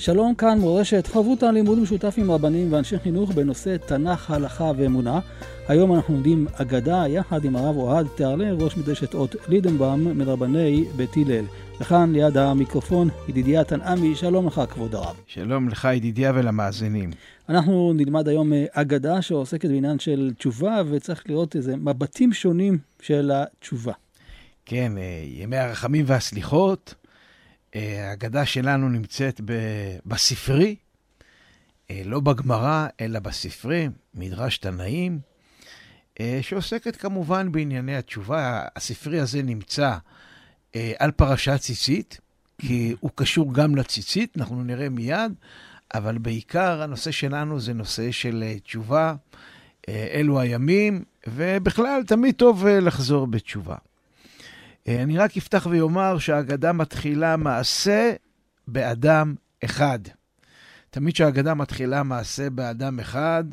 שלום כאן מורשת, חברותא לימוד משותף עם רבנים ואנשי חינוך בנושא תנ"ך, הלכה ואמונה. היום אנחנו לומדים אגדה יחד עם הרב אוהד תיארלר, ראש מדרשת אות לידנבאום מרבני בית הלל. וכאן ליד המיקרופון ידידיה תנעמי, שלום לך כבוד הרב. שלום לך ידידיה ולמאזינים. אנחנו נלמד היום אגדה שעוסקת בעניין של תשובה וצריך לראות איזה מבטים שונים של התשובה. כן, אה, ימי הרחמים והסליחות. ההגדה שלנו נמצאת בספרי, אה, לא בגמרא, אלא בספרי, מדרש תנאים, אה, שעוסקת כמובן בענייני התשובה. הספרי הזה נמצא אה, על פרשת ציצית, כי הוא קשור גם לציצית, אנחנו נראה מיד, אבל בעיקר הנושא שלנו זה נושא של תשובה, אלו הימים, ובכלל, תמיד טוב לחזור בתשובה. אה, אני רק אפתח ואומר שהאגדה מתחילה מעשה באדם אחד. תמיד כשהאגדה מתחילה מעשה באדם אחד,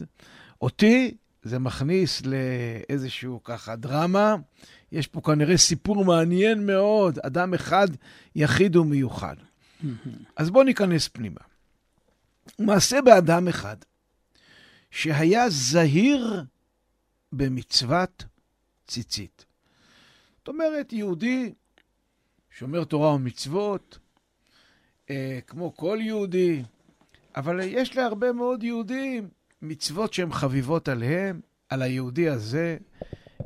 אותי זה מכניס לאיזשהו ככה דרמה. יש פה כנראה סיפור מעניין מאוד, אדם אחד יחיד ומיוחד. אז בואו ניכנס פנימה. מעשה באדם אחד, שהיה זהיר במצוות ציצית. זאת אומרת, יהודי שומר תורה ומצוות, אה, כמו כל יהודי, אבל יש להרבה מאוד יהודים מצוות שהן חביבות עליהם. על היהודי הזה,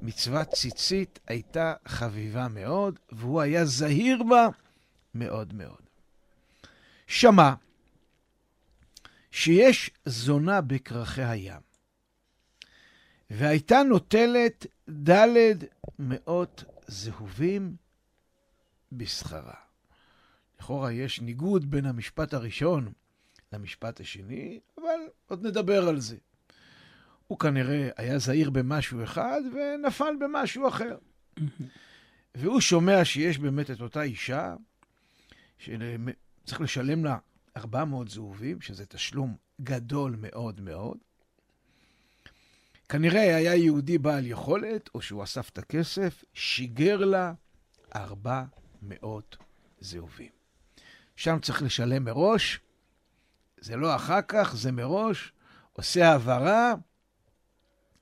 מצוות ציצית הייתה חביבה מאוד, והוא היה זהיר בה מאוד מאוד. שמע שיש זונה בכרכי הים, והייתה נוטלת ד' מאות זהובים בשכרה. לכאורה יש ניגוד בין המשפט הראשון למשפט השני, אבל עוד נדבר על זה. הוא כנראה היה זהיר במשהו אחד ונפל במשהו אחר. והוא שומע שיש באמת את אותה אישה, שצריך לשלם לה 400 זהובים, שזה תשלום גדול מאוד מאוד. כנראה היה יהודי בעל יכולת, או שהוא אסף את הכסף, שיגר לה 400 זהובים. שם צריך לשלם מראש, זה לא אחר כך, זה מראש, עושה העברה,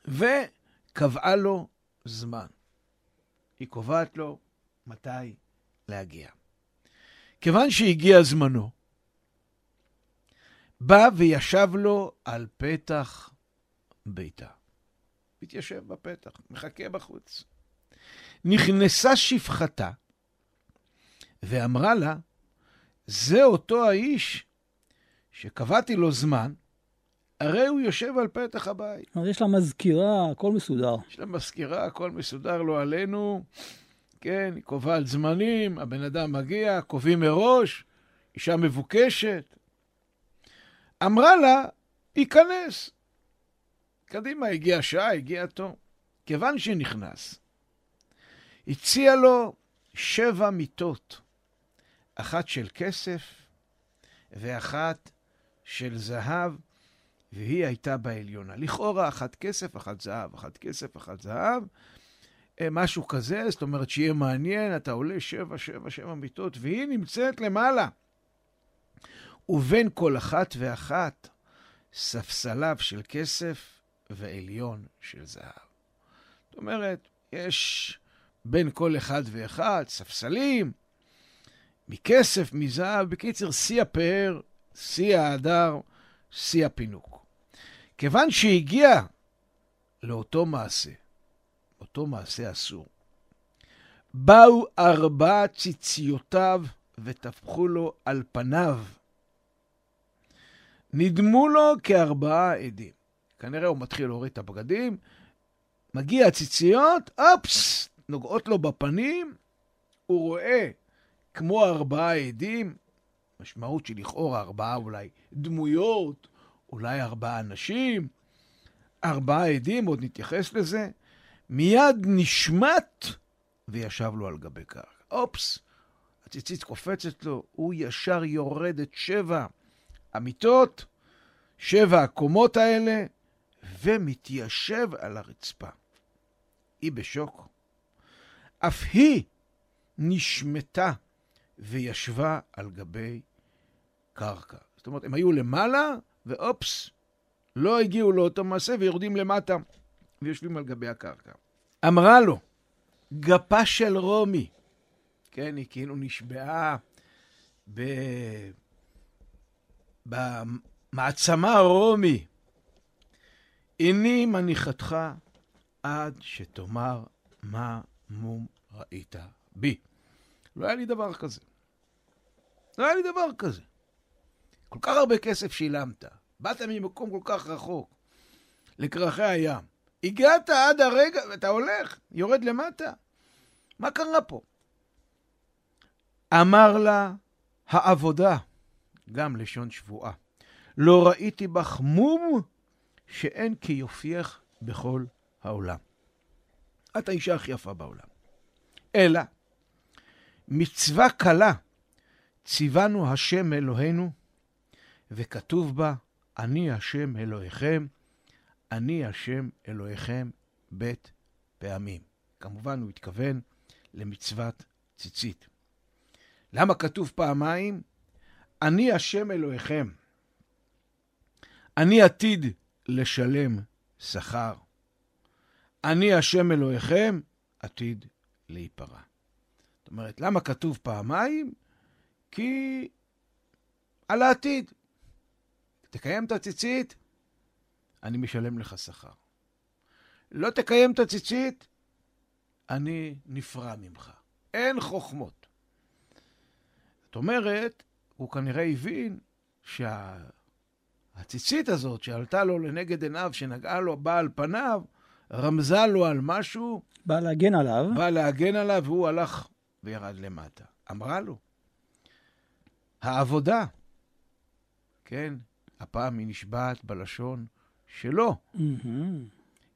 וקבעה לו זמן. היא קובעת לו מתי להגיע. כיוון שהגיע זמנו, בא וישב לו על פתח ביתה. מתיישב בפתח, מחכה בחוץ. נכנסה שפחתה ואמרה לה, זה אותו האיש שקבעתי לו זמן, הרי הוא יושב על פתח הבית. יש לה מזכירה, הכל מסודר. יש לה מזכירה, הכל מסודר, לא עלינו. כן, היא קובעת זמנים, הבן אדם מגיע, קובעים מראש, אישה מבוקשת. אמרה לה, ייכנס. קדימה, הגיע השעה, הגיע התור. כיוון שנכנס, הציע לו שבע מיטות, אחת של כסף ואחת של זהב, והיא הייתה בעליונה. לכאורה, אחת כסף, אחת זהב, אחת כסף, אחת זהב, אה, משהו כזה, זאת אומרת שיהיה מעניין, אתה עולה שבע, שבע, שבע מיטות, והיא נמצאת למעלה. ובין כל אחת ואחת ספסליו של כסף ועליון של זהב. זאת אומרת, יש בין כל אחד ואחד ספסלים, מכסף, מזהב, בקיצר, שיא הפאר, שיא ההדר, שיא הפינוק. כיוון שהגיע לאותו מעשה, אותו מעשה אסור, באו ארבע ציציותיו וטפחו לו על פניו. נדמו לו כארבעה עדים. כנראה הוא מתחיל להוריד את הבגדים, מגיע הציציות, אופס, נוגעות לו בפנים, הוא רואה כמו ארבעה עדים, משמעות שלכאורה ארבעה אולי דמויות, אולי ארבעה אנשים, ארבעה עדים, עוד נתייחס לזה, מיד נשמט וישב לו על גבי קרקע. אופס, הציצית קופצת לו, הוא ישר יורד את שבע המיטות, שבע הקומות האלה, ומתיישב על הרצפה. היא בשוק. אף היא נשמטה וישבה על גבי קרקע. זאת אומרת, הם היו למעלה, ואופס, לא הגיעו לאותו מעשה ויורדים למטה ויושבים על גבי הקרקע. אמרה לו, גפה של רומי, כן, היא כאילו נשבעה ב... במעצמה הרומי, איני מניחתך עד שתאמר מה מום ראית בי. לא היה לי דבר כזה. לא היה לי דבר כזה. כל כך הרבה כסף שילמת, באת ממקום כל כך רחוק, לכרכי הים. הגעת עד הרגע, ואתה הולך, יורד למטה. מה קרה פה? אמר לה העבודה, גם לשון שבועה, לא ראיתי בך מום שאין כיופייך בכל העולם. את האישה הכי יפה בעולם. אלא, מצווה קלה ציוונו השם אלוהינו, וכתוב בה, אני השם אלוהיכם, אני השם אלוהיכם בית פעמים. כמובן, הוא התכוון למצוות ציצית. למה כתוב פעמיים? אני השם אלוהיכם. אני עתיד לשלם שכר. אני השם אלוהיכם עתיד להיפרע. זאת אומרת, למה כתוב פעמיים? כי על העתיד. תקיים את הציצית, אני משלם לך שכר. לא תקיים את הציצית, אני נפרע ממך. אין חוכמות. זאת אומרת, הוא כנראה הבין שהציצית שה... הזאת שעלתה לו לנגד עיניו, שנגעה לו, באה על פניו, רמזה לו על משהו. בא להגן עליו. בא להגן עליו, והוא הלך וירד למטה. אמרה לו, העבודה, כן, הפעם היא נשבעת בלשון שלו.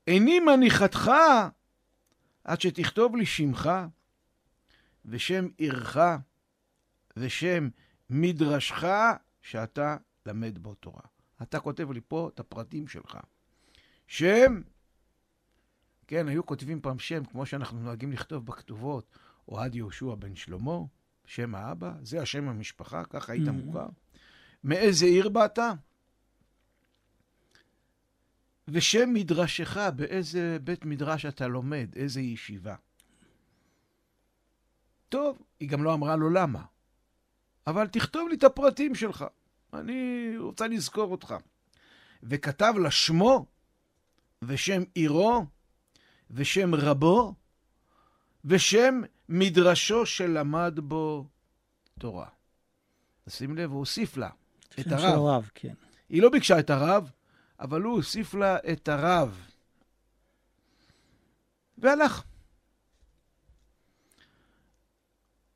איני מניחתך עד שתכתוב לי שמך ושם עירך ושם מדרשך שאתה למד בו תורה. אתה כותב לי פה את הפרטים שלך. שם, כן, היו כותבים פעם שם, כמו שאנחנו נוהגים לכתוב בכתובות, אוהד יהושע בן שלמה, שם האבא, זה השם המשפחה, ככה היית מוכר. מאיזה עיר באת? ושם מדרשך, באיזה בית מדרש אתה לומד, איזה ישיבה. טוב, היא גם לא אמרה לו למה, אבל תכתוב לי את הפרטים שלך, אני רוצה לזכור אותך. וכתב לה שמו, ושם עירו, ושם רבו, ושם מדרשו שלמד בו תורה. שים לב, הוא הוסיף לה את הרב. שם של הרב, כן. היא לא ביקשה את הרב, אבל הוא הוסיף לה את הרב. והלך.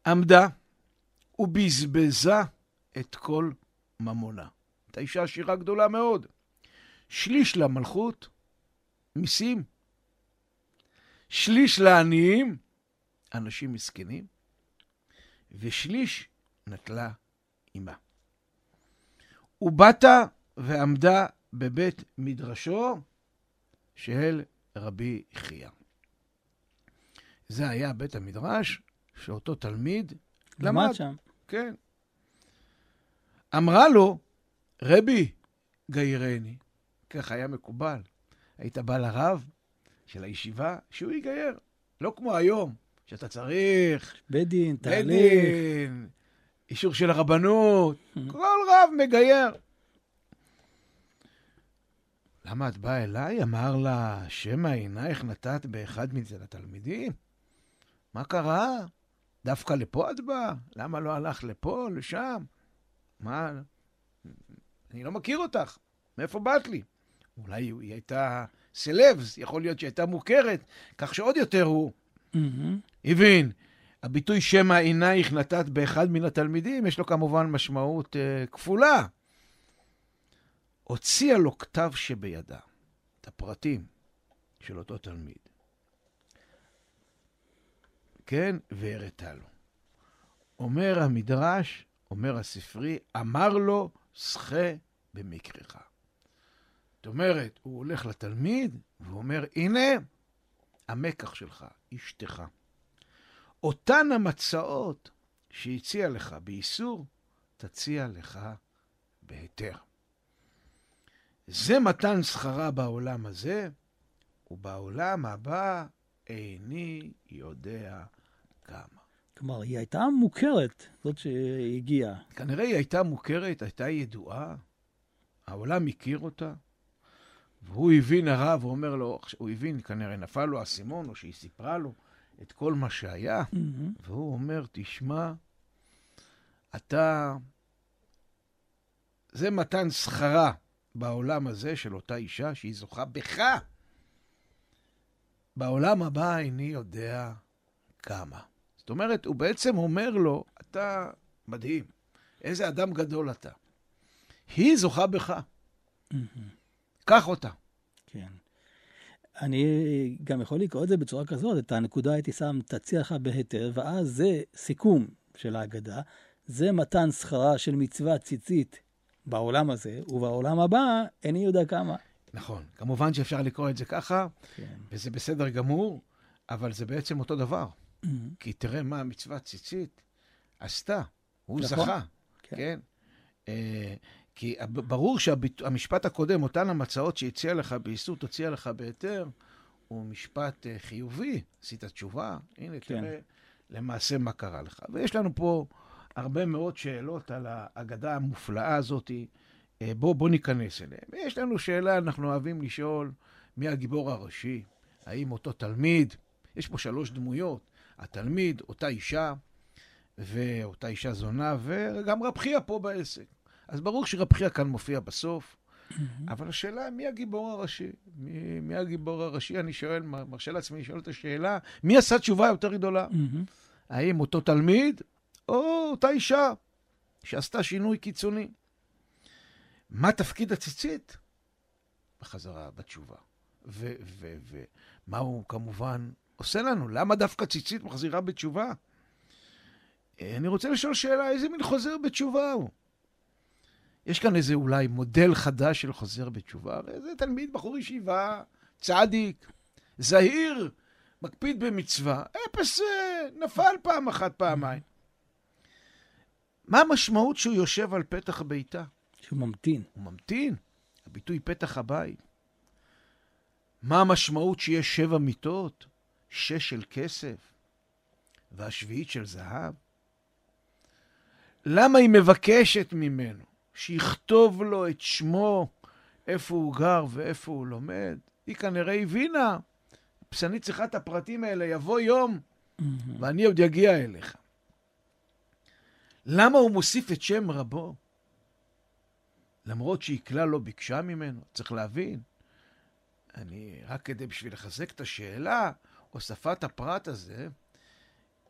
עמדה ובזבזה את כל ממונה. הייתה אישה עשירה גדולה מאוד. שליש למלכות, מיסים. שליש לעניים, אנשים מסכנים, ושליש נטלה עמה. ובאת ועמדה בבית מדרשו של רבי חייא. זה היה בית המדרש שאותו תלמיד למד. למד שם. כן. אמרה לו, רבי, גיירני. כך היה מקובל. היית בא לרב של הישיבה, שהוא יגייר. לא כמו היום, שאתה צריך... בית דין, בית תהליך. דין, אישור של הרבנות, כל רב מגייר. למה את באה אליי? אמר לה, שמא עינייך נתת באחד מזה לתלמידים? מה קרה? דווקא לפה את באה? למה לא הלכת לפה, לשם? מה? אני לא מכיר אותך, מאיפה באת לי? אולי היא הייתה סלבס, יכול להיות שהיא הייתה מוכרת, כך שעוד יותר הוא הבין. הביטוי שמא עינייך נתת באחד מן התלמידים, יש לו כמובן משמעות uh, כפולה. הוציאה לו כתב שבידה, את הפרטים של אותו תלמיד. כן, והראתה לו. אומר המדרש, אומר הספרי, אמר לו, שחה במקרך. זאת אומרת, הוא הולך לתלמיד ואומר, הנה המקח שלך, אשתך. אותן המצעות שהציע לך באיסור, תציע לך בהיתר. זה מתן שכרה בעולם הזה, ובעולם הבא איני יודע כמה. כלומר, היא הייתה מוכרת, זאת שהגיעה. כנראה היא הייתה מוכרת, הייתה ידועה, העולם הכיר אותה, והוא הבין הרב, הוא אומר לו, הוא הבין, כנראה נפל לו האסימון, או שהיא סיפרה לו את כל מה שהיה, mm-hmm. והוא אומר, תשמע, אתה... זה מתן שכרה בעולם הזה של אותה אישה שהיא זוכה בך. בעולם הבא איני יודע כמה. זאת אומרת, הוא בעצם אומר לו, אתה מדהים, איזה אדם גדול אתה. היא זוכה בך. קח אותה. כן. אני גם יכול לקרוא את זה בצורה כזאת, את הנקודה הייתי שם, תציע לך בהיתר, ואז זה סיכום של ההגדה, זה מתן שכרה של מצווה ציצית בעולם הזה, ובעולם הבא איני יודע כמה. נכון, כמובן שאפשר לקרוא את זה ככה, כן. וזה בסדר גמור, אבל זה בעצם אותו דבר. Mm-hmm. כי תראה מה המצווה ציצית עשתה, הוא נכון. זכה, כן? כן? אה, כי ברור שהמשפט הקודם, אותן המצעות שהציע לך באיסור, תציע לך בהיתר, הוא משפט אה, חיובי. עשית תשובה, הנה, כן. תראה למעשה מה קרה לך. ויש לנו פה הרבה מאוד שאלות על האגדה המופלאה הזאת. אה, בוא, בוא ניכנס אליהן. יש לנו שאלה, אנחנו אוהבים לשאול, מי הגיבור הראשי? האם אותו תלמיד? יש פה שלוש דמויות. התלמיד, אותה אישה, ואותה אישה זונה, וגם רב חייא פה בעסק. אז ברור שרב חייא כאן מופיע בסוף, אבל השאלה, מי הגיבור הראשי? מי, מי הגיבור הראשי? אני שואל, מרשה לעצמי לשאול את השאלה, מי עשה תשובה יותר גדולה? האם אותו תלמיד, או אותה אישה שעשתה שינוי קיצוני? מה תפקיד הציצית? בחזרה, בתשובה. ומה הוא כמובן עושה לנו? למה דווקא ציצית מחזירה בתשובה? אני רוצה לשאול שאלה, איזה מין חוזר בתשובה הוא? יש כאן איזה אולי מודל חדש של חוזר בתשובה, הרי זה תלמיד, בחור ישיבה, צדיק, זהיר, מקפיד במצווה, אפס אה, נפל פעם אחת, פעמיים. מה המשמעות שהוא יושב על פתח הביתה? שהוא ממתין. הוא ממתין. הביטוי פתח הבית. מה המשמעות שיש שבע מיטות, שש של כסף והשביעית של זהב? למה היא מבקשת ממנו שיכתוב לו את שמו, איפה הוא גר ואיפה הוא לומד? היא כנראה הבינה, אני צריכה את הפרטים האלה, יבוא יום ואני עוד אגיע אליך. למה הוא מוסיף את שם רבו? למרות שהיא כלל לא ביקשה ממנו, צריך להבין. אני, רק כדי בשביל לחזק את השאלה, הוספת הפרט הזה,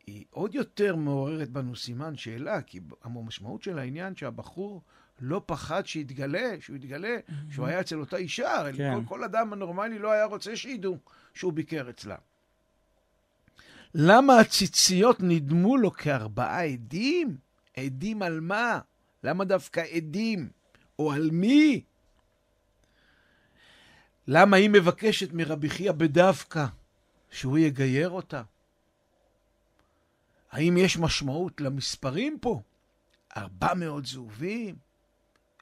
היא עוד יותר מעוררת בנו סימן שאלה, כי המשמעות של העניין שהבחור לא פחד שיתגלה, שהוא יתגלה. שהוא היה אצל אותה אישה, כן. כל, כל אדם הנורמלי לא היה רוצה שידעו שהוא ביקר אצלה. למה הציציות נדמו לו כארבעה עדים? עדים על מה? למה דווקא עדים? או על מי? למה היא מבקשת מרבי חייא בדווקא שהוא יגייר אותה? האם יש משמעות למספרים פה? ארבע מאות זהובים?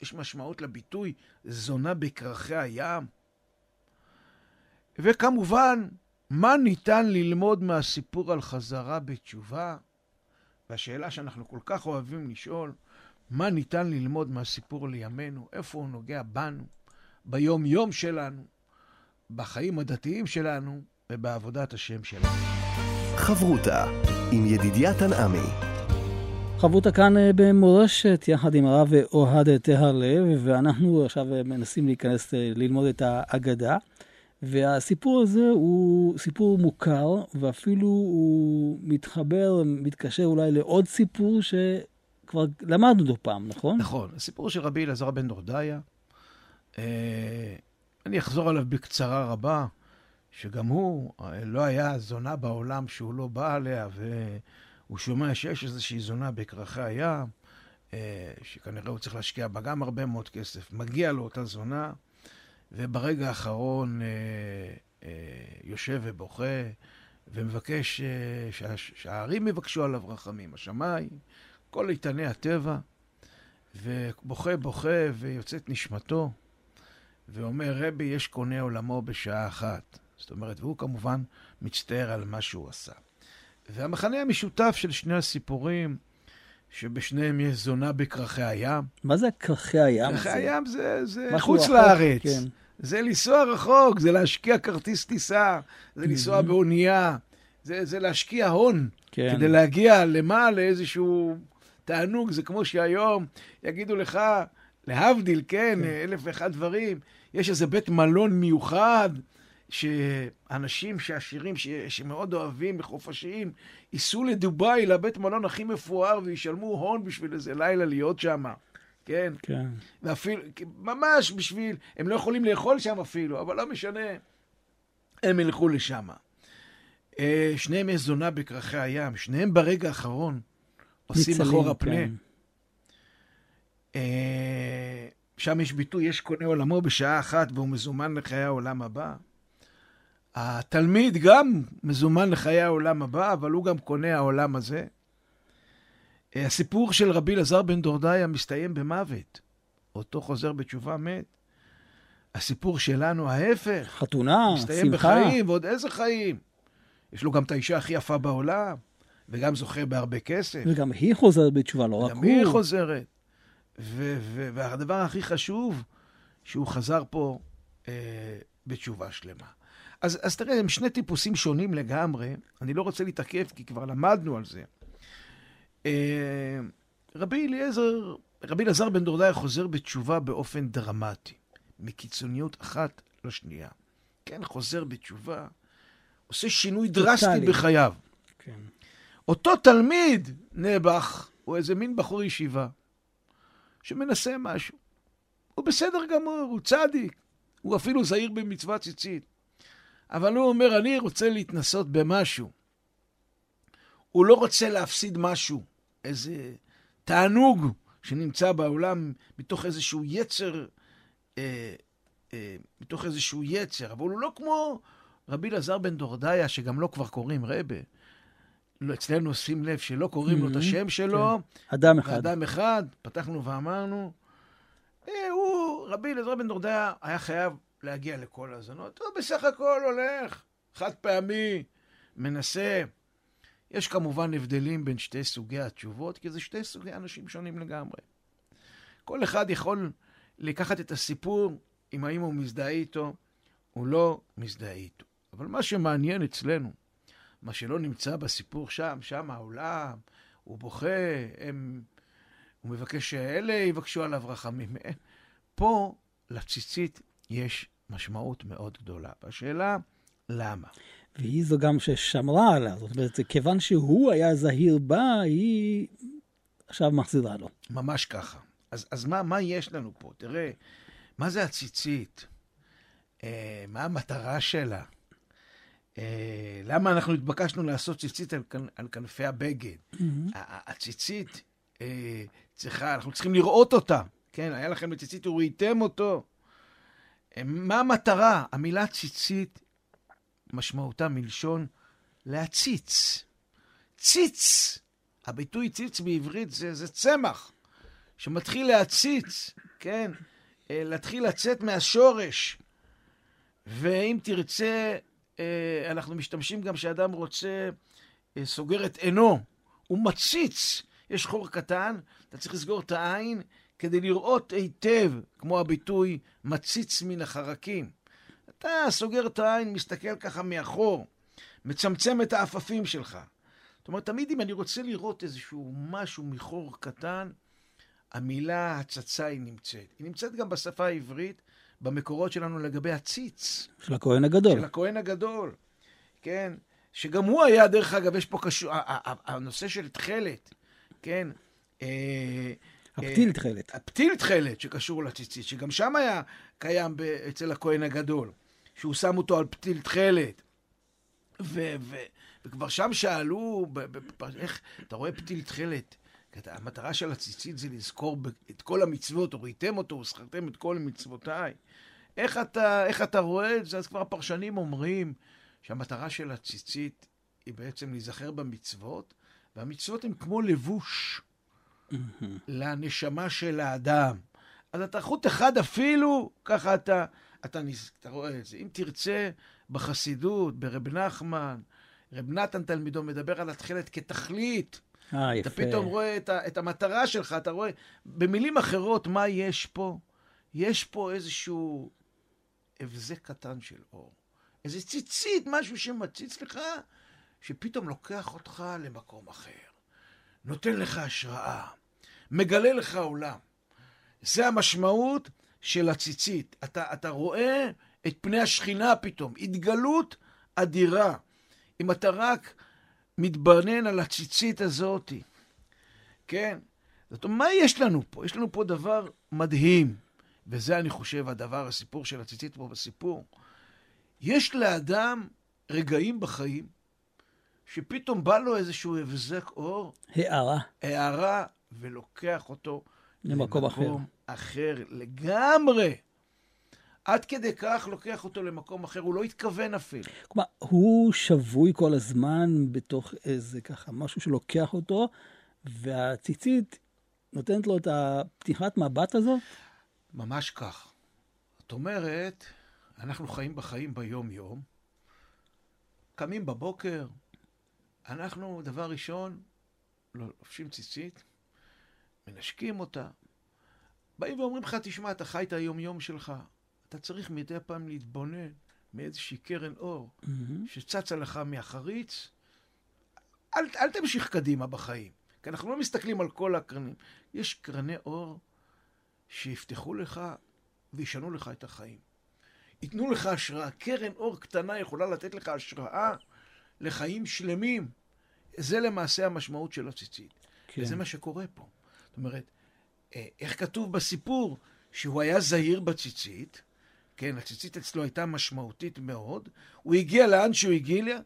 יש משמעות לביטוי זונה בכרכי הים? וכמובן, מה ניתן ללמוד מהסיפור על חזרה בתשובה? והשאלה שאנחנו כל כך אוהבים לשאול, מה ניתן ללמוד מהסיפור לימינו? איפה הוא נוגע בנו, ביום-יום שלנו, בחיים הדתיים שלנו ובעבודת השם שלנו. חברותה עם ידידיה תנעמי. חברותה כאן אה, במורשת יחד עם הרב אוהד טהרלב, ואנחנו עכשיו אה, מנסים להיכנס אה, ללמוד את ההגדה. והסיפור הזה הוא סיפור מוכר, ואפילו הוא מתחבר, מתקשר אולי לעוד סיפור שכבר למדנו אותו פעם, נכון? נכון. הסיפור של רבי אלעזר בן דורדיה, אה, אני אחזור עליו בקצרה רבה, שגם הוא, אה, לא היה זונה בעולם שהוא לא בא עליה, והוא שומע שיש איזושהי זונה בכרכי הים, אה, שכנראה הוא צריך להשקיע בה גם הרבה מאוד כסף. מגיע לו אותה זונה, וברגע האחרון אה, יושב ובוכה, ומבקש שה, שהערים יבקשו עליו רחמים, השמיים, כל איתני הטבע, ובוכה בוכה ויוצאת נשמתו, ואומר, רבי, יש קונה עולמו בשעה אחת. זאת אומרת, והוא כמובן מצטער על מה שהוא עשה. והמחנה המשותף של שני הסיפורים, שבשניהם יש זונה בכרכי הים. מה זה כרכי הים? כרכי הים זה, זה חוץ רחוק, לארץ. כן. זה לנסוע רחוק, זה להשקיע כרטיס טיסה, זה לנסוע באונייה, זה, זה להשקיע הון. כן. כדי להגיע למה? לאיזשהו תענוג. זה כמו שהיום יגידו לך, להבדיל, כן, כן. אלף ואחד דברים, יש איזה בית מלון מיוחד. שאנשים שעשירים, ש... שמאוד אוהבים בחופשיים, ייסעו לדובאי, לבית מלון הכי מפואר, וישלמו הון בשביל איזה לילה להיות שם. כן? כן. ואפילו, ממש בשביל, הם לא יכולים לאכול שם אפילו, אבל לא משנה, הם ילכו לשם. אה, שניהם יש זונה בכרכי הים, שניהם ברגע האחרון עושים אחורה פנה. כן. אה, שם יש ביטוי, יש קונה עולמו בשעה אחת והוא מזומן לחיי העולם הבא. התלמיד גם מזומן לחיי העולם הבא, אבל הוא גם קונה העולם הזה. אה, הסיפור של רבי אלעזר בן דורדיה מסתיים במוות. אותו חוזר בתשובה מת. הסיפור שלנו ההפך. חתונה, שמחה. מסתיים בחיים, ועוד איזה חיים. יש לו גם את האישה הכי יפה בעולם, וגם זוכה בהרבה כסף. וגם היא חוזרת בתשובה, לא רק הוא. גם היא חוזרת. והדבר הכי חשוב, שהוא חזר פה אה, בתשובה שלמה. אז, אז תראה, הם שני טיפוסים שונים לגמרי. אני לא רוצה להתעכב, כי כבר למדנו על זה. אה, רבי אליעזר, רבי אלעזר בן דורדאי חוזר בתשובה באופן דרמטי, מקיצוניות אחת לשנייה. כן, חוזר בתשובה, עושה שינוי דרסטי בחייו. כן. אותו תלמיד, נעבך, הוא איזה מין בחור ישיבה, שמנסה משהו. הוא בסדר גמור, הוא צדיק, הוא אפילו זהיר במצוות ציצית. אבל הוא אומר, אני רוצה להתנסות במשהו. הוא לא רוצה להפסיד משהו, איזה תענוג שנמצא בעולם מתוך איזשהו יצר, אה, אה, מתוך איזשהו יצר, אבל הוא לא כמו רבי אלעזר בן דורדיה, שגם לו כבר קוראים רבה. לא, אצלנו שים לב שלא קוראים mm-hmm, לו את mm-hmm. השם שלו. כן. אדם אחד. אדם אחד, פתחנו ואמרנו. אה, הוא, רבי אלעזר בן דורדיה, היה חייב להגיע לכל האזנות. הוא בסך הכל הולך, חד פעמי, מנסה. יש כמובן הבדלים בין שתי סוגי התשובות, כי זה שתי סוגי אנשים שונים לגמרי. כל אחד יכול לקחת את הסיפור, אם האם הוא מזדהה איתו, הוא לא מזדהה איתו. אבל מה שמעניין אצלנו, מה שלא נמצא בסיפור שם, שם העולם, הוא בוכה, הם... הוא מבקש שאלה יבקשו עליו רחמים. פה לציצית יש משמעות מאוד גדולה. והשאלה, למה? והיא זו גם ששמרה עליה. זאת אומרת, כיוון שהוא היה זהיר בה, היא עכשיו מחזירה לו. ממש ככה. אז, אז מה, מה יש לנו פה? תראה, מה זה הציצית? אה, מה המטרה שלה? אה, למה אנחנו התבקשנו לעשות ציצית על, על כנפי הבגד? Mm-hmm. הציצית אה, צריכה, אנחנו צריכים לראות אותה. כן, היה לכם בציצית וראיתם אותו. מה המטרה? המילה ציצית, משמעותה מלשון להציץ. ציץ. הביטוי ציץ בעברית זה, זה צמח שמתחיל להציץ, כן? אה, להתחיל לצאת מהשורש. ואם תרצה, אה, אנחנו משתמשים גם כשאדם רוצה, אה, סוגר את עינו. הוא מציץ. יש חור קטן, אתה צריך לסגור את העין, כדי לראות היטב, כמו הביטוי, מציץ מן החרקים. אתה סוגר את העין, מסתכל ככה מאחור, מצמצם את העפפים שלך. זאת אומרת, תמיד אם אני רוצה לראות איזשהו משהו מחור קטן, המילה הצצה היא נמצאת. היא נמצאת גם בשפה העברית במקורות שלנו לגבי הציץ. של הכהן הגדול. של הכהן הגדול, כן? שגם הוא היה, דרך אגב, יש פה קשור, הנושא של תכלת, כן? הפתיל תכלת. הפתיל תכלת שקשור לציצית, שגם שם היה קיים אצל הכהן הגדול, שהוא שם אותו על פתיל תכלת. ו- ו- וכבר שם שאלו, איך, אתה רואה פתיל תכלת, המטרה של הציצית זה לזכור את כל המצוות, הוריתם אותו, וזכרתם את כל מצוותיי. איך אתה, איך אתה רואה את זה? אז כבר הפרשנים אומרים שהמטרה של הציצית היא בעצם להיזכר במצוות, והמצוות הן כמו לבוש לנשמה של האדם. אז אתה חוט אחד אפילו, ככה אתה, אתה, אתה רואה את זה. אם תרצה, בחסידות, ברב נחמן, רב נתן תלמידו מדבר על התכלת כתכלית. אה, יפה. אתה פתאום רואה את, ה, את המטרה שלך, אתה רואה... במילים אחרות, מה יש פה? יש פה איזשהו הבזק קטן של אור. איזה ציצית, משהו שמציץ לך, שפתאום לוקח אותך למקום אחר. נותן לך השראה, מגלה לך עולם. זה המשמעות של הציצית. אתה, אתה רואה את פני השכינה פתאום, התגלות אדירה. אם אתה רק מתבונן על הציצית הזאת, כן? זאת אומרת, מה יש לנו פה? יש לנו פה דבר מדהים, וזה, אני חושב, הדבר, הסיפור של הציצית פה בסיפור. יש לאדם רגעים בחיים שפתאום בא לו איזשהו הבזק אור. הערה. הערה, ולוקח אותו למקום, למקום אחר. אחר לגמרי. עד כדי כך לוקח אותו למקום אחר, הוא לא התכוון אפילו. כלומר, הוא שבוי כל הזמן בתוך איזה ככה משהו שלוקח אותו, והציצית נותנת לו את הפתיחת מבט הזאת? ממש כך. זאת אומרת, אנחנו חיים בחיים ביום-יום, קמים בבוקר, אנחנו, דבר ראשון, לובשים ציצית, מנשקים אותה, באים ואומרים לך, תשמע, אתה חי את היום-יום שלך, אתה צריך מדי פעם להתבונן מאיזושהי קרן אור mm-hmm. שצצה לך מהחריץ. אל, אל תמשיך קדימה בחיים, כי אנחנו לא מסתכלים על כל הקרנים. יש קרני אור שיפתחו לך וישנו לך את החיים. ייתנו לך השראה. קרן אור קטנה יכולה לתת לך השראה לחיים שלמים. זה למעשה המשמעות של הציצית. כן. וזה מה שקורה פה. זאת אומרת, אה, איך כתוב בסיפור? שהוא היה זהיר בציצית, כן, הציצית אצלו הייתה משמעותית מאוד, הוא הגיע לאן שהוא הגיע,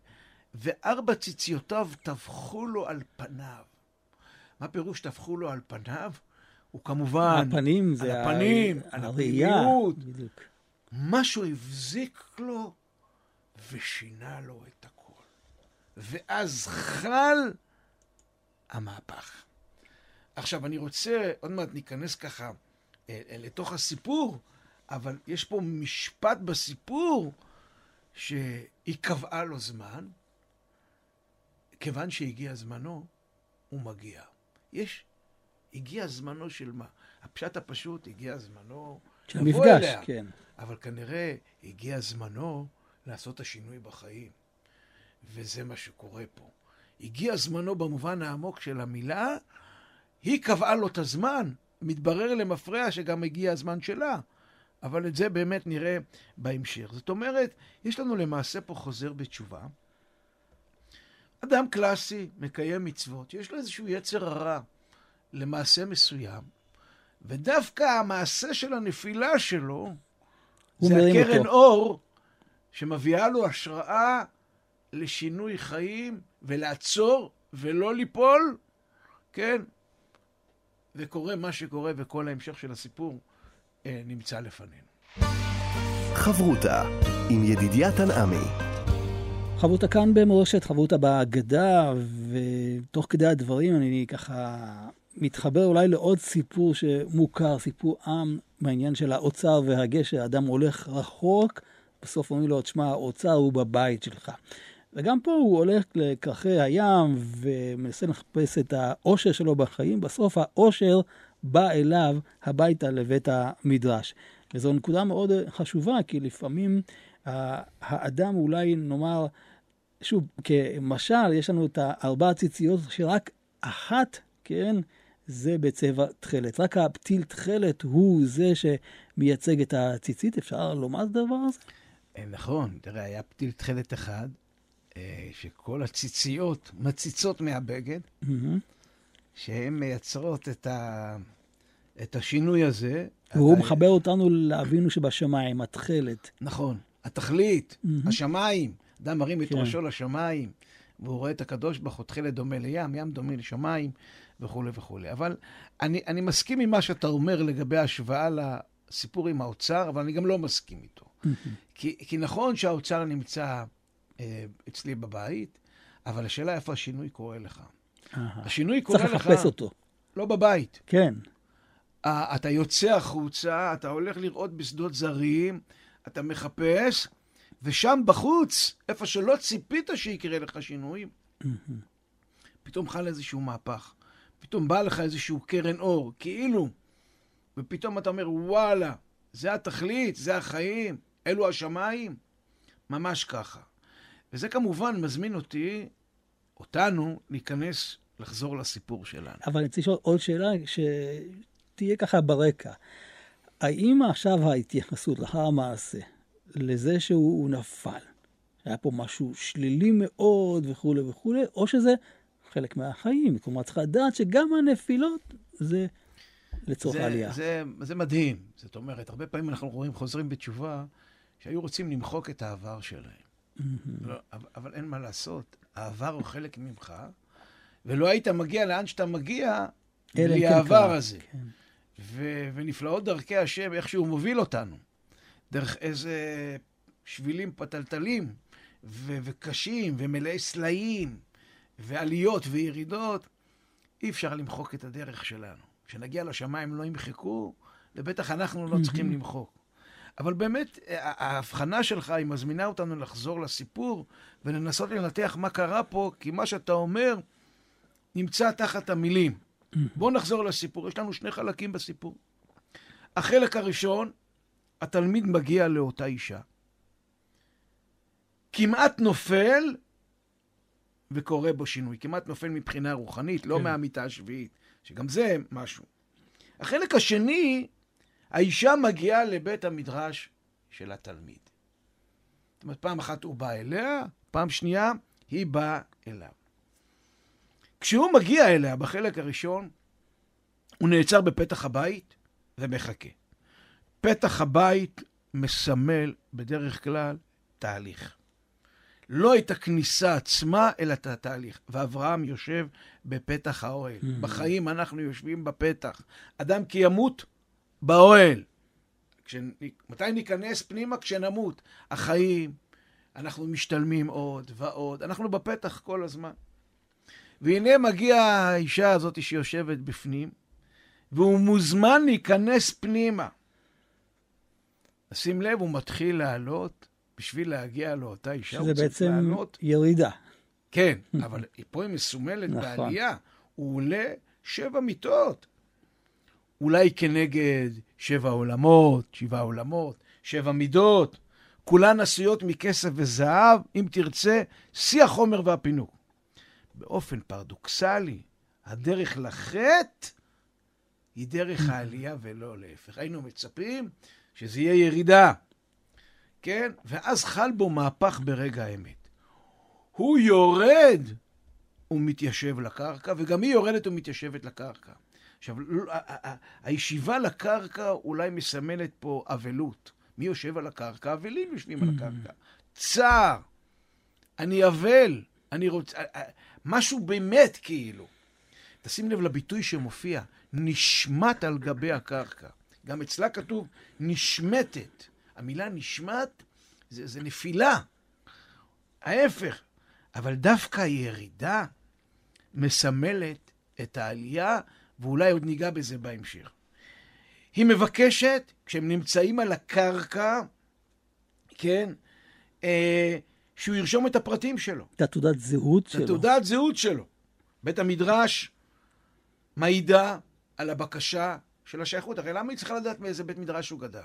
וארבע ציציותיו טבחו לו על פניו. מה פירוש טבחו לו על פניו? הוא כמובן... הפנים זה... על הפנים, על הראייה. בדיוק. משהו הבזיק לו ושינה לו את. ואז חל המהפך. עכשיו, אני רוצה, עוד מעט ניכנס ככה אה, אה, לתוך הסיפור, אבל יש פה משפט בסיפור שהיא קבעה לו זמן, כיוון שהגיע זמנו, הוא מגיע. יש, הגיע זמנו של מה? הפשט הפשוט, הגיע זמנו של המפגש, כן. אבל כנראה הגיע זמנו לעשות את השינוי בחיים. וזה מה שקורה פה. הגיע זמנו במובן העמוק של המילה, היא קבעה לו את הזמן, מתברר למפרע שגם הגיע הזמן שלה. אבל את זה באמת נראה בהמשך. זאת אומרת, יש לנו למעשה פה חוזר בתשובה. אדם קלאסי, מקיים מצוות, יש לו איזשהו יצר הרע למעשה מסוים, ודווקא המעשה של הנפילה שלו, זה הקרן אותו. אור שמביאה לו השראה לשינוי חיים ולעצור ולא ליפול, כן? וקורה מה שקורה וכל ההמשך של הסיפור אה, נמצא לפנינו. חברותה עם ידידיה תנעמי. חברותה כאן במורשת, חברותה בהגדה, ותוך כדי הדברים אני ככה מתחבר אולי לעוד סיפור שמוכר, סיפור עם בעניין של האוצר והגשר. אדם הולך רחוק, בסוף אומרים לו, תשמע, האוצר הוא בבית שלך. וגם פה הוא הולך לקרחי הים ומנסה לחפש את האושר שלו בחיים. בסוף האושר בא אליו הביתה לבית המדרש. וזו נקודה מאוד חשובה, כי לפעמים האדם אולי נאמר, שוב, כמשל, יש לנו את הארבע ציציות שרק אחת, כן, זה בצבע תכלת. רק הפתיל תכלת הוא זה מייצג את הציצית, אפשר לומר את הדבר הזה? אה, נכון, תראה, היה פתיל תכלת אחד, שכל הציציות מציצות מהבגד, שהן מייצרות את, ה... את השינוי הזה. והוא אתה... מחבר אותנו לאבינו שבשמיים, התכלת. נכון, התכלית, השמיים. אדם מרים את כן. ראשו לשמיים, והוא רואה את הקדוש ברוך הוא, תכלת דומה לים, ים דומה לשמיים, וכולי וכולי. אבל אני, אני מסכים עם מה שאתה אומר לגבי ההשוואה לסיפור עם האוצר, אבל אני גם לא מסכים איתו. כי, כי נכון שהאוצר נמצא אה, אצלי בבית, אבל השאלה איפה השינוי קורה לך. השינוי קורה לך... צריך לחפש אותו. לא בבית. כן. Uh, אתה יוצא החוצה, אתה הולך לראות בשדות זרים, אתה מחפש, ושם בחוץ, איפה שלא ציפית שיקרה לך שינוי, פתאום חל איזשהו מהפך. פתאום בא לך איזשהו קרן אור, כאילו, ופתאום אתה אומר, וואלה, זה התכלית, זה החיים, אלו השמיים. ממש ככה. וזה כמובן מזמין אותי, אותנו, להיכנס, לחזור לסיפור שלנו. אבל אני רוצה לשאול עוד שאלה שתהיה ככה ברקע. האם עכשיו ההתייחסות לאחר המעשה לזה שהוא נפל, היה פה משהו שלילי מאוד וכולי וכולי, או שזה חלק מהחיים. כלומר, צריך לדעת שגם הנפילות זה לצורך זה, העלייה. זה, זה מדהים. זאת אומרת, הרבה פעמים אנחנו רואים חוזרים בתשובה שהיו רוצים למחוק את העבר שלהם. לא, אבל, אבל אין מה לעשות, העבר הוא חלק ממך, ולא היית מגיע לאן שאתה מגיע בלי כן העבר הזה. כן. ו, ונפלאות דרכי השם, איך שהוא מוביל אותנו. דרך איזה שבילים פתלתלים ו- וקשים ומלאי סלעים ועליות וירידות, אי אפשר למחוק את הדרך שלנו. כשנגיע לשמיים לא ימחקו, ובטח אנחנו לא צריכים למחוק. אבל באמת, ההבחנה שלך, היא מזמינה אותנו לחזור לסיפור ולנסות לנתח מה קרה פה, כי מה שאתה אומר נמצא תחת המילים. בואו נחזור לסיפור. יש לנו שני חלקים בסיפור. החלק הראשון, התלמיד מגיע לאותה אישה. כמעט נופל וקורה בו שינוי. כמעט נופל מבחינה רוחנית, לא כן. מהמיטה השביעית, שגם זה משהו. החלק השני, האישה מגיעה לבית המדרש של התלמיד. זאת אומרת, פעם אחת הוא בא אליה, פעם שנייה היא באה אליו. כשהוא מגיע אליה בחלק הראשון, הוא נעצר בפתח הבית ומחכה. פתח הבית מסמל בדרך כלל תהליך. לא את הכניסה עצמה, אלא את התהליך. ואברהם יושב בפתח האוהל. Mm-hmm. בחיים אנחנו יושבים בפתח. אדם כי ימות באוהל. כש... מתי ניכנס פנימה? כשנמות. החיים, אנחנו משתלמים עוד ועוד. אנחנו בפתח כל הזמן. והנה מגיעה האישה הזאת שיושבת בפנים, והוא מוזמן להיכנס פנימה. שים לב, הוא מתחיל לעלות בשביל להגיע לאותה אישה, הוא צריך לעלות. שזה בעצם ירידה. כן, אבל פה היא מסומלת נכון. בעלייה. הוא עולה שבע מיטות. אולי כנגד שבע עולמות, שבעה עולמות, שבע מידות. כולן עשויות מכסף וזהב, אם תרצה, שיא החומר והפינוק. באופן פרדוקסלי, הדרך לחטא היא דרך העלייה ולא להפך. היינו מצפים שזה יהיה ירידה, כן? ואז חל בו מהפך ברגע האמת. הוא יורד ומתיישב לקרקע, וגם היא יורדת ומתיישבת לקרקע. עכשיו, הישיבה לקרקע אולי מסמלת פה אבלות. מי יושב על הקרקע? אבלים יושבים על. הקרקע. צער. אני אבל. אני רוצה... משהו באמת כאילו. תשים לב לביטוי שמופיע, נשמט על גבי הקרקע. גם אצלה כתוב נשמטת. המילה נשמט זה, זה נפילה. ההפך. אבל דווקא הירידה מסמלת את העלייה, ואולי עוד ניגע בזה בהמשך. היא מבקשת, כשהם נמצאים על הקרקע, כן, אה, שהוא ירשום את הפרטים שלו. את התעודת זהות שלו. את התעודת זהות שלו. בית המדרש מעידה על הבקשה של השייכות. הרי למה היא צריכה לדעת מאיזה בית מדרש הוא גדל?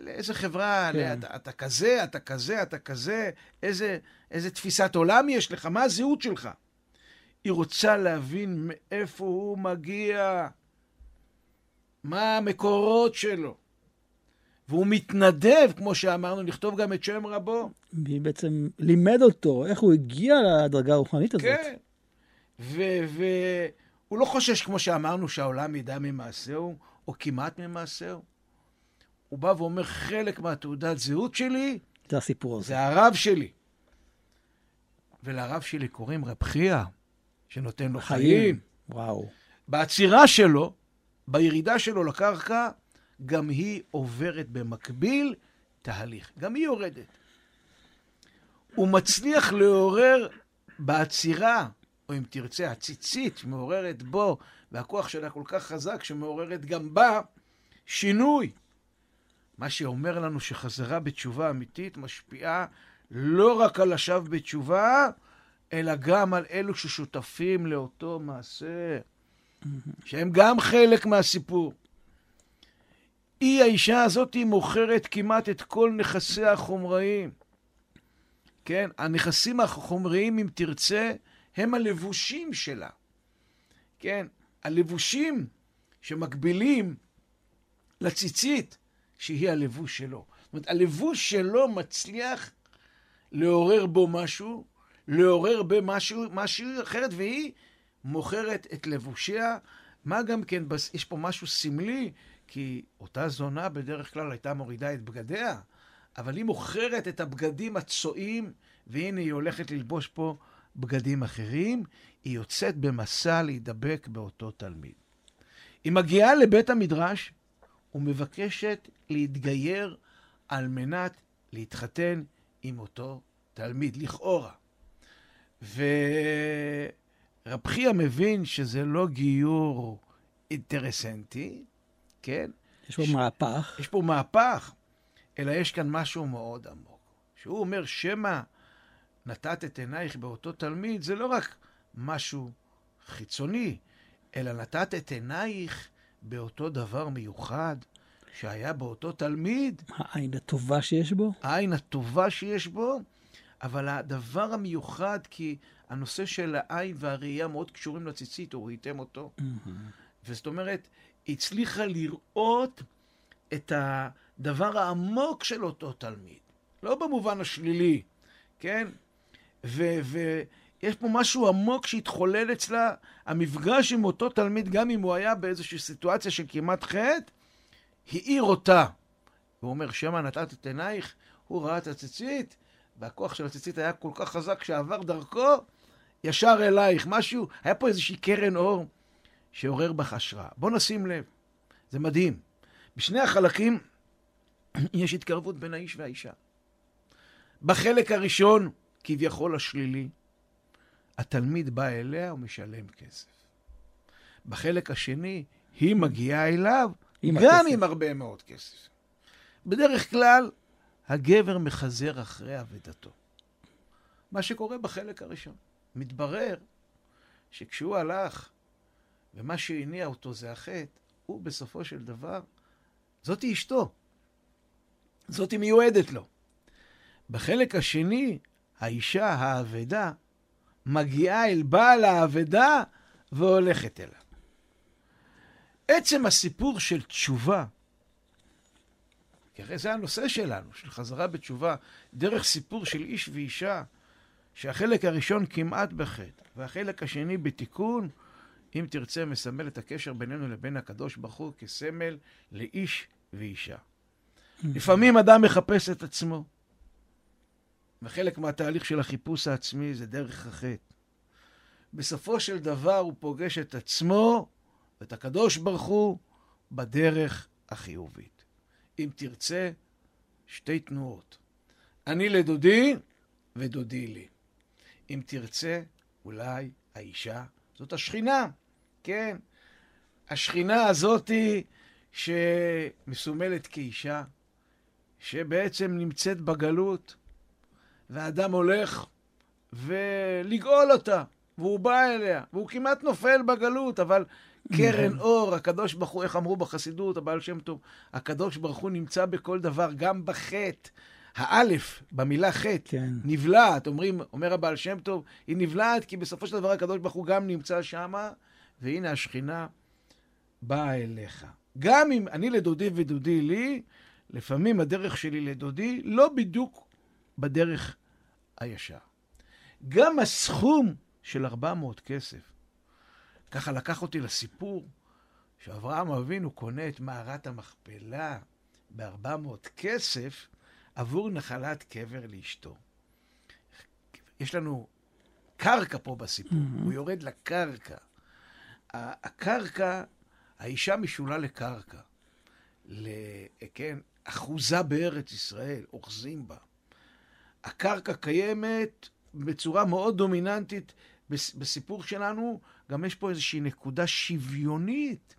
לאיזה חברה, כן. אתה, אתה כזה, אתה כזה, אתה כזה, איזה, איזה תפיסת עולם יש לך, מה הזהות שלך? היא רוצה להבין מאיפה הוא מגיע, מה המקורות שלו. והוא מתנדב, כמו שאמרנו, לכתוב גם את שם רבו. מי בעצם לימד אותו, איך הוא הגיע לדרגה הרוחנית הזאת. כן. והוא לא חושש, כמו שאמרנו, שהעולם ידע ממעשהו, או כמעט ממעשהו. הוא בא ואומר, חלק מהתעודת זהות שלי, זה הסיפור הזה. זה הרב שלי. ולרב שלי קוראים רב חייא, שנותן לו חיים. חיים. וואו. בעצירה שלו, בירידה שלו לקרקע, גם היא עוברת במקביל תהליך. גם היא יורדת. הוא מצליח לעורר בעצירה, או אם תרצה, הציצית שמעוררת בו, והכוח שלה כל כך חזק, שמעוררת גם בה שינוי. מה שאומר לנו שחזרה בתשובה אמיתית משפיעה לא רק על השב בתשובה, אלא גם על אלו ששותפים לאותו מעשה, שהם גם חלק מהסיפור. היא, האישה הזאת, היא מוכרת כמעט את כל נכסיה החומריים. כן? הנכסים החומריים, אם תרצה, הם הלבושים שלה. כן? הלבושים שמקבילים לציצית, שהיא הלבוש שלו. זאת אומרת, הלבוש שלו מצליח לעורר בו משהו, לעורר במשהו, משהו אחרת, והיא מוכרת את לבושיה. מה גם כן, יש פה משהו סמלי, כי אותה זונה בדרך כלל הייתה מורידה את בגדיה, אבל היא מוכרת את הבגדים הצועים, והנה היא הולכת ללבוש פה בגדים אחרים, היא יוצאת במסע להידבק באותו תלמיד. היא מגיעה לבית המדרש ומבקשת להתגייר על מנת להתחתן עם אותו תלמיד, לכאורה. ורב חייא מבין שזה לא גיור אינטרסנטי, כן? יש פה ש... מהפך. יש פה מהפך, אלא יש כאן משהו מאוד עמוק. שהוא אומר, שמא נתת את עינייך באותו תלמיד, זה לא רק משהו חיצוני, אלא נתת את עינייך באותו דבר מיוחד שהיה באותו תלמיד. העין הטובה שיש בו? העין הטובה שיש בו, אבל הדבר המיוחד, כי הנושא של העין והראייה מאוד קשורים לציצית, או ראיתם אותו. Mm-hmm. וזאת אומרת, היא הצליחה לראות את הדבר העמוק של אותו תלמיד. לא במובן השלילי, כן? ויש פה משהו עמוק שהתחולל אצלה, המפגש עם אותו תלמיד, גם אם הוא היה באיזושהי סיטואציה של כמעט חטא, האיר אותה. הוא אומר, שמא נתת את עינייך, הוא ראה את הציצית, והכוח של הציצית היה כל כך חזק שעבר דרכו, ישר אלייך. משהו, היה פה איזושהי קרן אור שעורר בך השראה. בוא נשים לב, זה מדהים. בשני החלקים יש התקרבות בין האיש והאישה. בחלק הראשון, כביכול השלילי, התלמיד בא אליה ומשלם כסף. בחלק השני, היא מגיעה אליו עם גם הכסף. עם הרבה מאוד כסף. בדרך כלל, הגבר מחזר אחרי אבדתו. מה שקורה בחלק הראשון. מתברר שכשהוא הלך, ומה שהניע אותו זה החטא, הוא בסופו של דבר, זאתי אשתו. זאתי מיועדת לו. בחלק השני, האישה האבדה מגיעה אל בעל האבדה והולכת אליו. עצם הסיפור של תשובה, כי הרי זה הנושא שלנו, של חזרה בתשובה, דרך סיפור של איש ואישה, שהחלק הראשון כמעט בחטא, והחלק השני בתיקון, אם תרצה, מסמל את הקשר בינינו לבין הקדוש ברוך הוא כסמל לאיש ואישה. לפעמים אדם מחפש את עצמו, וחלק מהתהליך של החיפוש העצמי זה דרך החטא. בסופו של דבר הוא פוגש את עצמו ואת הקדוש ברוך הוא בדרך החיובית. אם תרצה, שתי תנועות. אני לדודי ודודי לי. אם תרצה, אולי האישה זאת השכינה, כן? השכינה הזאתי שמסומלת כאישה, שבעצם נמצאת בגלות, ואדם הולך ולגאול אותה, והוא בא אליה, והוא כמעט נופל בגלות, אבל קרן אור, הקדוש ברוך הוא, איך אמרו בחסידות, הבעל שם טוב, הקדוש ברוך הוא נמצא בכל דבר, גם בחטא. האלף, במילה חטא, כן. נבלעת, אומרים, אומר הבעל שם טוב, היא נבלעת כי בסופו של דבר הקדוש ברוך הוא גם נמצא שמה, והנה השכינה באה אליך. גם אם אני לדודי ודודי לי, לפעמים הדרך שלי לדודי לא בדיוק בדרך הישר. גם הסכום של 400 כסף, ככה לקח אותי לסיפור שאברהם אבינו קונה את מערת המכפלה ב-400 כסף עבור נחלת קבר לאשתו. יש לנו קרקע פה בסיפור, mm-hmm. הוא יורד לקרקע. הקרקע, האישה משולה לקרקע. ל... כן, אחוזה בארץ ישראל, אוחזים בה. הקרקע קיימת בצורה מאוד דומיננטית בסיפור שלנו, גם יש פה איזושהי נקודה שוויונית,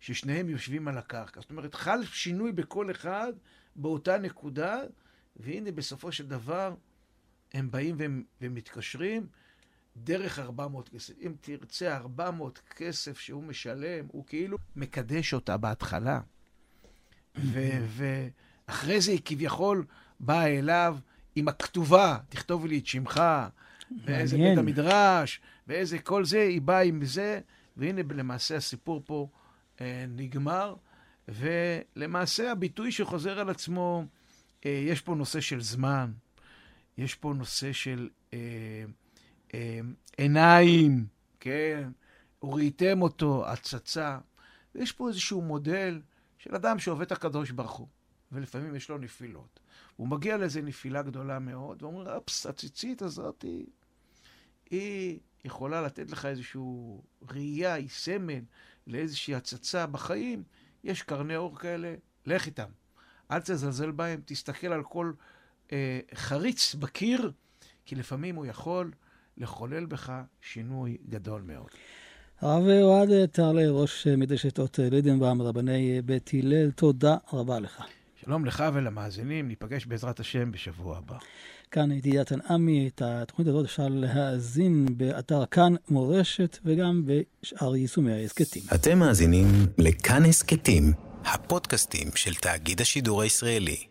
ששניהם יושבים על הקרקע. זאת אומרת, חל שינוי בכל אחד באותה נקודה, והנה בסופו של דבר הם באים והם, ומתקשרים דרך 400 כסף. אם תרצה 400 כסף שהוא משלם, הוא כאילו מקדש אותה בהתחלה. ואחרי זה היא כביכול באה אליו עם הכתובה, תכתוב לי את שמך, ואיזה בית המדרש, ואיזה כל זה, היא באה עם זה, והנה למעשה הסיפור פה אה, נגמר, ולמעשה הביטוי שחוזר על עצמו, אה, יש פה נושא של זמן, יש פה נושא של אה, אה, עיניים, כן? וראיתם אותו, הצצה. יש פה איזשהו מודל של אדם שעובד את הקדוש ברוך הוא, ולפעמים יש לו נפילות. הוא מגיע לאיזו נפילה גדולה מאוד, ואומר, אפס, הציצית הזאת, היא, היא יכולה לתת לך איזושהי ראייה, היא סמל לאיזושהי הצצה בחיים. יש קרני אור כאלה, לך איתם. אל תזלזל בהם, תסתכל על כל אה, חריץ בקיר, כי לפעמים הוא יכול לחולל בך שינוי גדול מאוד. הרב אוהד טרלה, ראש מדרשת אות לידנבאום, רבני בית הלל, תודה רבה לך. שלום לך ולמאזינים, ניפגש בעזרת השם בשבוע הבא. כאן ידיעת עמי, את התוכנית הזאת אפשר להאזין באתר כאן מורשת וגם בשאר יישומי ההסכתים. אתם מאזינים לכאן הסכתים, הפודקאסטים של תאגיד השידור הישראלי.